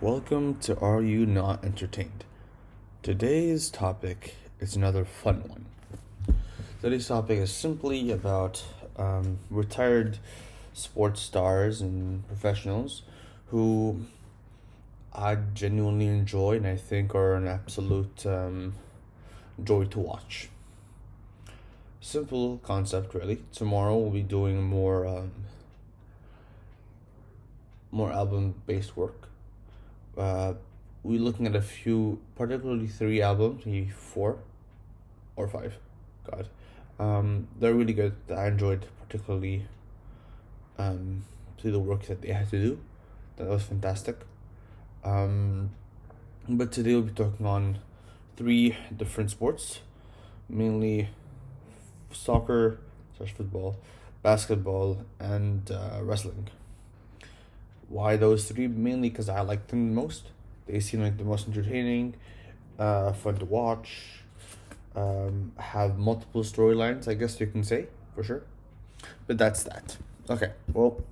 Welcome to Are You Not Entertained? Today's topic is another fun one. Today's topic is simply about um, retired sports stars and professionals who I genuinely enjoy and I think are an absolute um, joy to watch. Simple concept, really. Tomorrow we'll be doing more um, more album based work uh, we're looking at a few, particularly three albums, maybe four or five. God, um, they're really good. I enjoyed particularly um, to the work that they had to do. That was fantastic. Um, but today we'll be talking on three different sports, mainly soccer, slash football, basketball, and uh, wrestling. Why those three? Mainly because I like them the most. They seem like the most entertaining, uh, fun to watch, um, have multiple storylines, I guess you can say, for sure. But that's that. Okay, well,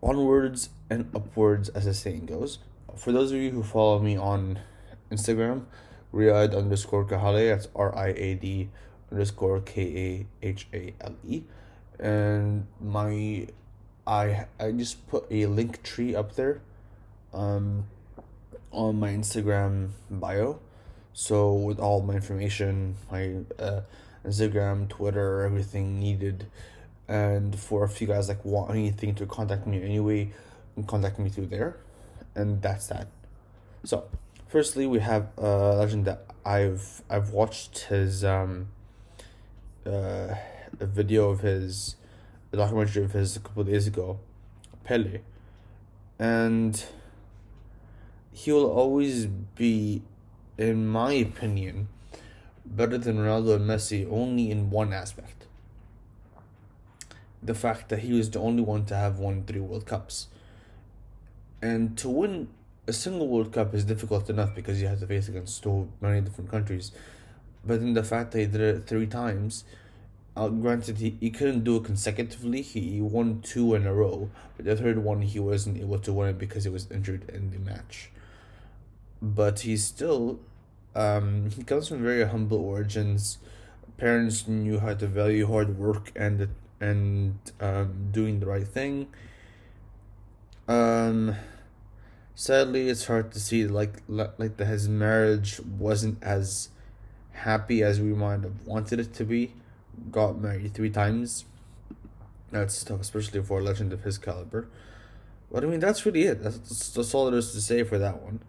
onwards and upwards, as the saying goes. For those of you who follow me on Instagram, Riyad underscore Kahale, that's R I A D underscore K A H A L E. And my I I just put a link tree up there um on my Instagram bio. So with all my information, my uh, Instagram, Twitter, everything needed, and for if you guys like want anything to contact me anyway, contact me through there, and that's that. So, firstly, we have a legend that I've I've watched his um. Uh, video of his a documentary of his a couple of days ago, Pele, and he will always be, in my opinion, better than Ronaldo and Messi only in one aspect. The fact that he was the only one to have won three World Cups. And to win a single World Cup is difficult enough because you have to face against so many different countries. But in the fact that he did it three times, uh, granted, he, he couldn't do it consecutively. He he won two in a row, but the third one he wasn't able to win it because he was injured in the match. But he's still, um, he comes from very humble origins. Parents knew how to value hard work and and um, doing the right thing. Um, sadly, it's hard to see like like that his marriage wasn't as happy as we might have wanted it to be got married three times. That's tough, especially for a legend of his caliber. But I mean, that's really it. That's, that's all there is to say for that one.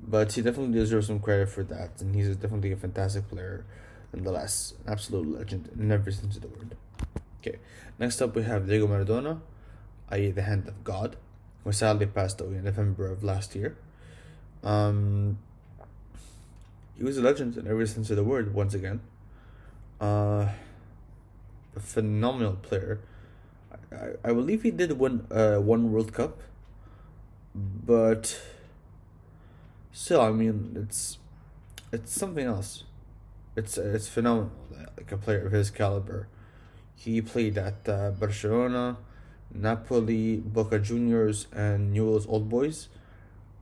But he definitely deserves some credit for that, and he's definitely a fantastic player, nonetheless. An absolute legend in every sense of the word. Okay, next up we have Diego Maradona, i.e., the hand of God, who sadly passed away in November of last year. Um, he was a legend in every sense of the word, once again. Uh, a phenomenal player. I, I believe he did win uh, one World Cup, but still, I mean, it's it's something else. It's it's phenomenal. Like a player of his caliber, he played at uh, Barcelona, Napoli, Boca Juniors, and Newell's Old Boys,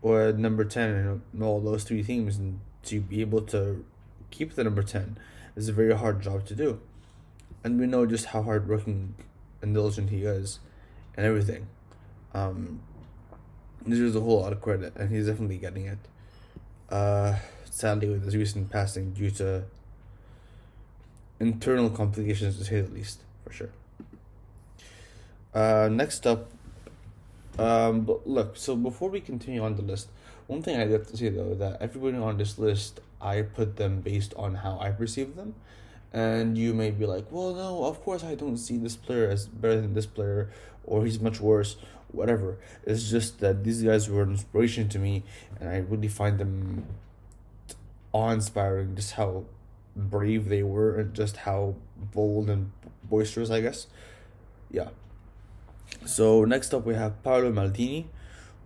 or number ten in all those three teams, and to be able to keep the number ten is a very hard job to do and we know just how hardworking and diligent he is, and everything. Um, deserves a whole lot of credit, and he's definitely getting it. Uh, sadly, with his recent passing due to internal complications, to say the least, for sure. Uh, next up, um, but look. So before we continue on the list, one thing I have to say though that everybody on this list, I put them based on how I perceive them and you may be like, well, no, of course I don't see this player as better than this player, or he's much worse, whatever. It's just that these guys were an inspiration to me, and I really find them awe inspiring, just how brave they were, and just how bold and boisterous, I guess. Yeah. So, next up, we have Paolo Maldini,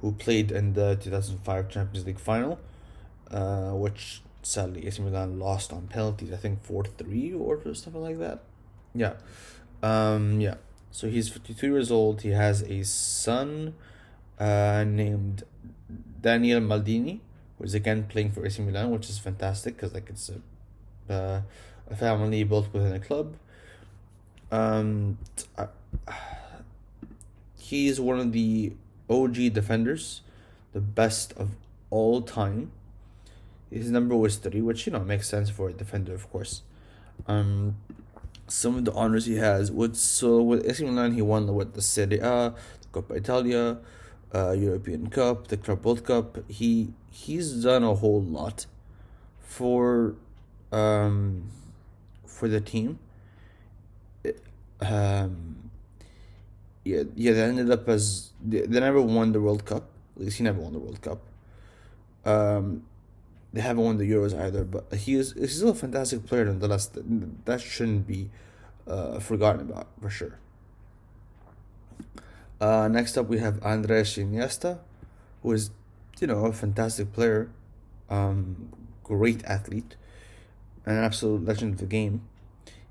who played in the 2005 Champions League final, uh, which sadly AC Milan lost on penalties. I think four three or something like that. Yeah, um, yeah. So he's fifty two years old. He has a son, uh, named Daniel Maldini, who is again playing for AC Milan, which is fantastic because like it's a, uh, a family built within a club. Um, uh, he's one of the OG defenders, the best of all time. His number was three, which you know makes sense for a defender, of course. Um, some of the honors he has. With so with AC Milan, he won with the Serie A, the Coppa Italia, uh, European Cup, the Club World Cup. He he's done a whole lot for um for the team. Um, yeah, yeah, they ended up as they, they never won the World Cup. At least he never won the World Cup. Um, they haven't won the Euros either, but he is he's still a fantastic player nonetheless. That, shouldn't be uh, forgotten about for sure. Uh, next up, we have Andres Iniesta, who is, you know, a fantastic player, um, great athlete, an absolute legend of the game,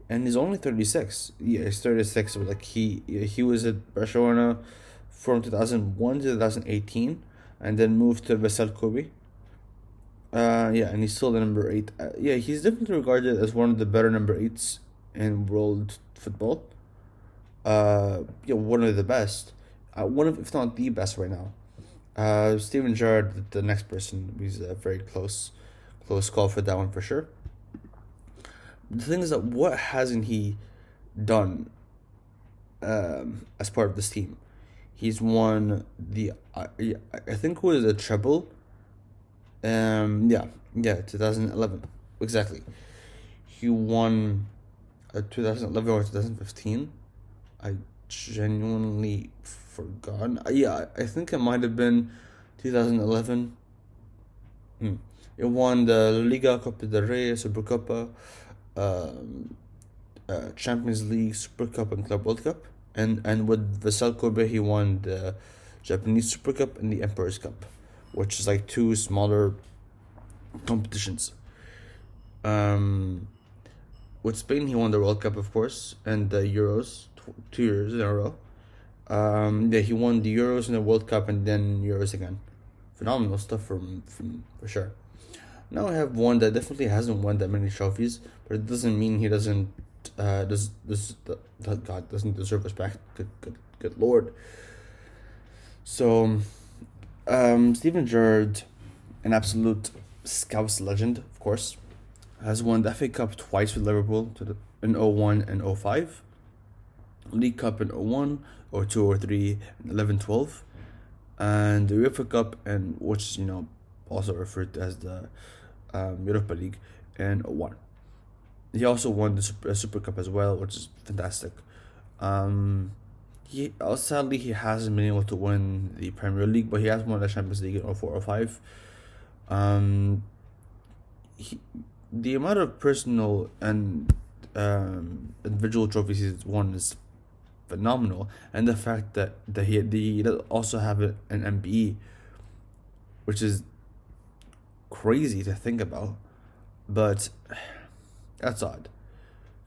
and he's only thirty six. Yeah, he's thirty six. But like he he was at Barcelona from two thousand one to two thousand eighteen, and then moved to Vissel Kobe uh, yeah, and he's still the number eight. Uh, yeah, he's definitely regarded as one of the better number eights in world football. Uh, yeah, one of the best. Uh, one of, if not the best right now. Uh, Steven Gerrard, the next person, he's a very close, close call for that one for sure. The thing is that what hasn't he done um, as part of this team? He's won the, I, I think it was a treble um, yeah, yeah, 2011, exactly. He won uh, 2011 or 2015. I genuinely forgotten. Uh, yeah, I think it might have been 2011. Hmm. It won the Liga, Copa del Rey, Supercopa, um, uh, Champions League, Super Cup, and Club World Cup. And and with Vissel Kobe, he won the Japanese Super Cup and the Emperor's Cup which is like two smaller competitions. Um, with Spain, he won the World Cup, of course, and the Euros two years in a row. Um, yeah, he won the Euros and the World Cup, and then Euros again. Phenomenal stuff from from for sure. Now I have one that definitely hasn't won that many trophies, but it doesn't mean he doesn't uh does this God doesn't deserve respect. Good good good lord. So um, Steven Gerrard, an absolute Scouse legend, of course, has won the FA Cup twice with Liverpool to the, in 01 and 05, League Cup in 01, or 2 or 3, and 11 12, and the UEFA Cup, and which you know, also referred to as the um, Europa League in 01. He also won the Super, Super Cup as well, which is fantastic. Um, he uh, sadly he hasn't been able to win the Premier League, but he has won the Champions League in 04 or 05. Um, he, the amount of personal and um, individual trophies he's won is phenomenal, and the fact that that he, he also have an MBE, which is crazy to think about, but that's odd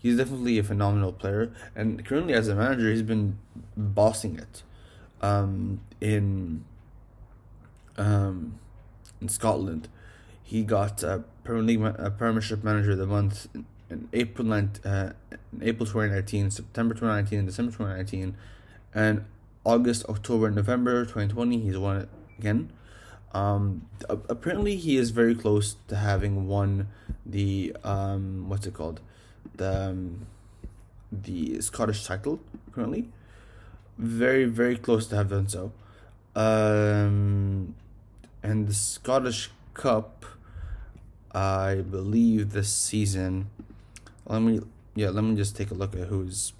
he's definitely a phenomenal player. And currently, as a manager, he's been bossing it um, in um, in Scotland. He got a Premier a Premiership Manager of the Month in, in April uh, in April twenty nineteen, September twenty nineteen, December twenty nineteen, and August, October, November twenty twenty. He's won it again. Um, apparently, he is very close to having won the um, what's it called, the um, the Scottish title currently. Very very close to have done so. Um, and the Scottish Cup, I believe this season. Let me yeah. Let me just take a look at who's,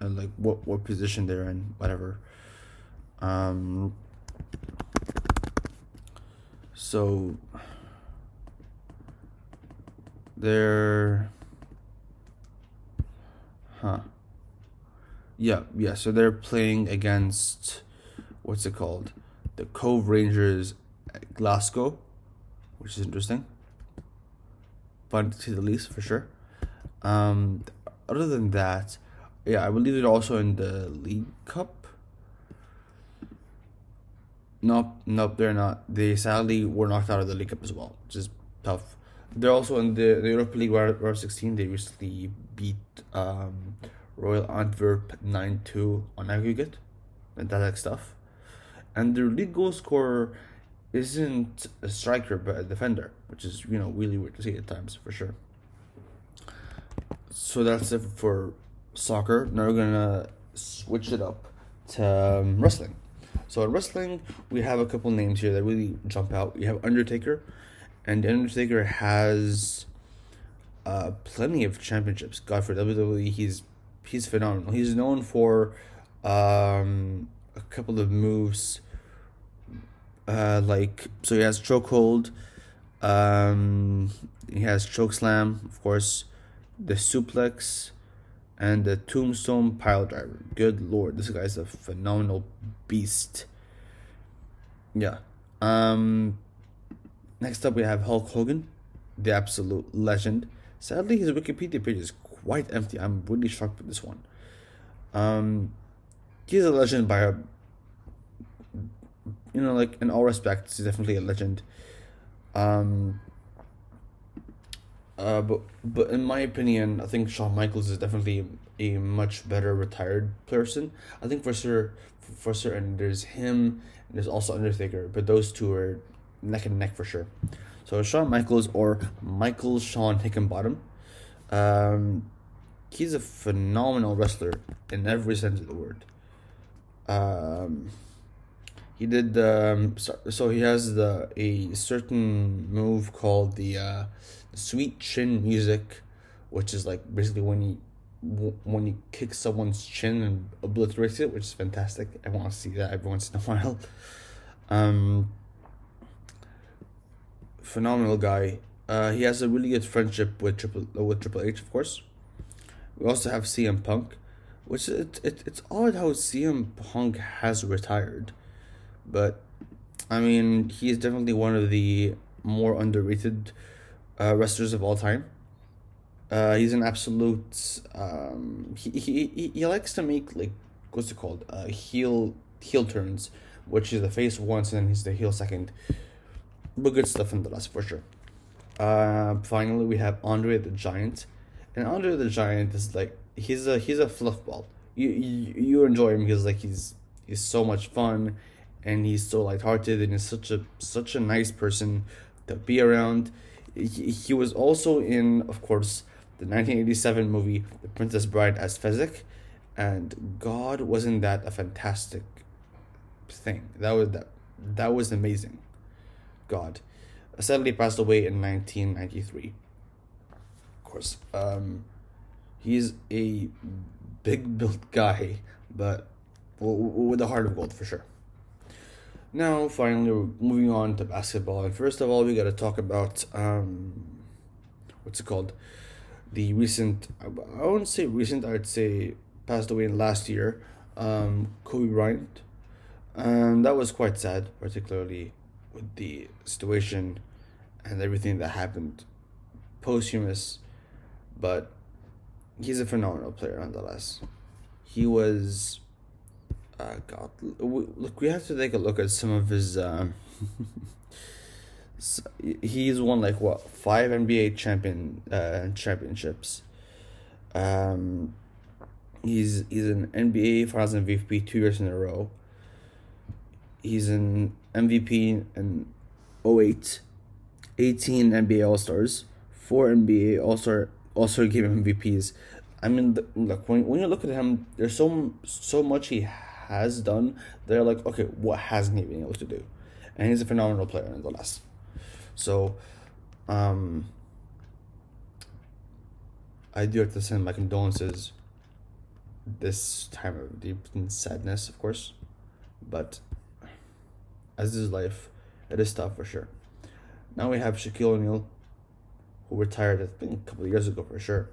uh, like what what position they're in, whatever. Um. So. They're Huh. Yeah, yeah. So they're playing against what's it called? The Cove Rangers Glasgow, which is interesting. Fun to the least for sure. Um, other than that, yeah, I believe they're also in the League Cup. Nope, nope, they're not. They sadly were knocked out of the League Cup as well, which is tough. They're also in the, the Europa League round of 16. They recently beat um, Royal Antwerp 9 2 on aggregate. and that like stuff. And their league goal scorer isn't a striker but a defender, which is, you know, really weird to see at times for sure. So that's it for soccer. Now we're gonna switch it up to um, wrestling. So in wrestling, we have a couple names here that really jump out. We have Undertaker, and Undertaker has uh, plenty of championships. God for WWE, he's he's phenomenal. He's known for um, a couple of moves, uh, like so he has chokehold, um, he has choke slam, of course, the suplex, and the tombstone pile driver. Good lord, this guy's a phenomenal beast. Yeah. Um next up we have Hulk Hogan, the absolute legend. Sadly his Wikipedia page is quite empty. I'm really shocked with this one. Um he's a legend by a you know, like in all respects, he's definitely a legend. Um uh, but but in my opinion, I think Shawn Michaels is definitely a much better retired person. I think for sure, for certain, there's him and there's also Undertaker, but those two are neck and neck for sure. So Shawn Michaels or Michael Shawn Hickenbottom, um, he's a phenomenal wrestler in every sense of the word. Um, he did um, so, so he has the a certain move called the uh, sweet chin music, which is like basically when you when you kick someone's chin and obliterate it, which is fantastic. I want to see that every once in a while. Um, phenomenal guy. Uh, he has a really good friendship with Triple with Triple H, of course. We also have CM Punk, which it, it it's odd how CM Punk has retired, but I mean he is definitely one of the more underrated uh, wrestlers of all time. Uh, he's an absolute. Um, he, he, he, he likes to make like what's it called? Uh, heel heel turns, which is the face once and then he's the heel second. But good stuff in the last for sure. Uh, finally, we have Andre the Giant, and Andre the Giant is like he's a he's a fluffball. You you, you enjoy him because like he's he's so much fun, and he's so lighthearted and he's such a such a nice person to be around he, he was also in, of course, the 1987 movie The Princess Bride as Fezzik, and God, wasn't that a fantastic thing? That was that that was amazing. God, sadly passed away in 1993. Of course, um, he's a big built guy, but with a heart of gold for sure. Now, finally, we're moving on to basketball. And first of all, we got to talk about um, what's it called? The recent, I wouldn't say recent, I'd say passed away in last year, um, Kobe Bryant. And that was quite sad, particularly with the situation and everything that happened posthumous. But he's a phenomenal player nonetheless. He was uh, God, look, we have to take a look at some of his. Um, he's won like what five NBA champion uh, championships. Um, he's he's an NBA Finals MVP two years in a row. He's an MVP in 08, 18 NBA All Stars, four NBA All Star All Star Game MVPs. I mean, look when when you look at him, there's so so much he has done, they're like, okay, what hasn't he been able to do? And he's a phenomenal player nonetheless. So, um, I do have to send my condolences this time of deep sadness, of course. But as is life, it is tough for sure. Now we have Shaquille O'Neal, who retired I think a couple of years ago for sure.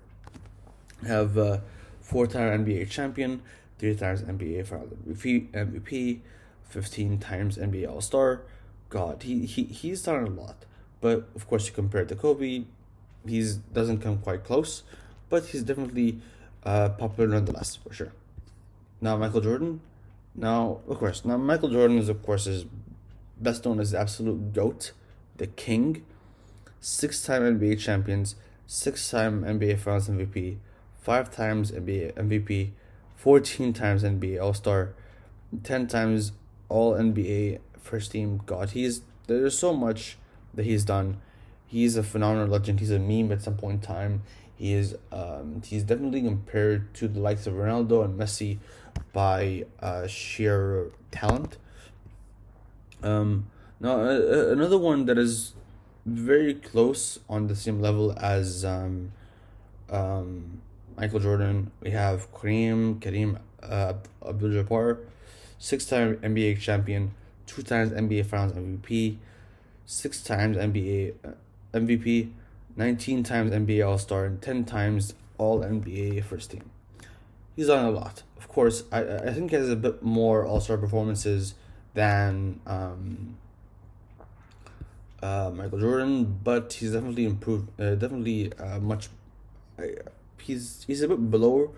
Have uh, four-time NBA champion, three times NBA Final MVP, fifteen times NBA All Star. God, he, he he's done a lot. But of course, you compare it to Kobe, he's doesn't come quite close, but he's definitely uh, popular nonetheless for sure. Now Michael Jordan, now of course now Michael Jordan is of course is best known as the absolute GOAT, the King, six time NBA champions, six time NBA Finals MVP, five times NBA MVP, 14 times NBA All Star, 10 times All NBA First Team. God, he's there's so much that he's done. He's a phenomenal legend. He's a meme at some point in time. He is um, he's definitely compared to the likes of Ronaldo and Messi by uh, sheer talent. Um, now uh, another one that is very close on the same level as um, um, Michael Jordan. We have Kareem Kareem uh, Abdul-Jabbar, six-time NBA champion, two times NBA Finals MVP, six times NBA uh, MVP, nineteen times NBA All Star, and ten times All NBA First Team. He's done a lot. Of course, I I think he has a bit more All Star performances than um, uh, Michael Jordan, but he's definitely improved. Uh, definitely uh, much. Uh, he's he's a bit below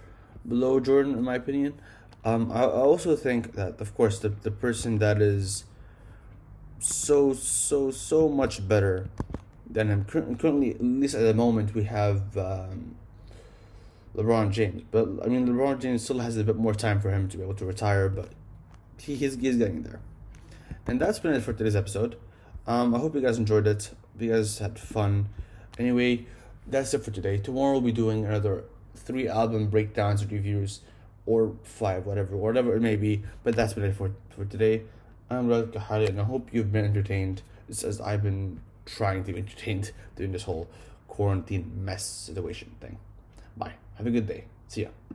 below Jordan in my opinion. Um, I, I also think that of course the the person that is so so so much better than him currently at least at the moment we have um, LeBron James, but I mean LeBron James still has a bit more time for him to be able to retire, but he he's, he's getting there. And that's been it for today's episode. Um, I hope you guys enjoyed it. you guys had fun. Anyway, that's it for today. Tomorrow we'll be doing another three album breakdowns reviews, or five, whatever, whatever it may be. But that's been it for for today. I'm Riyad Kahale, and I hope you've been entertained, as I've been trying to be entertained during this whole quarantine mess situation thing. Bye. Have a good day. See ya.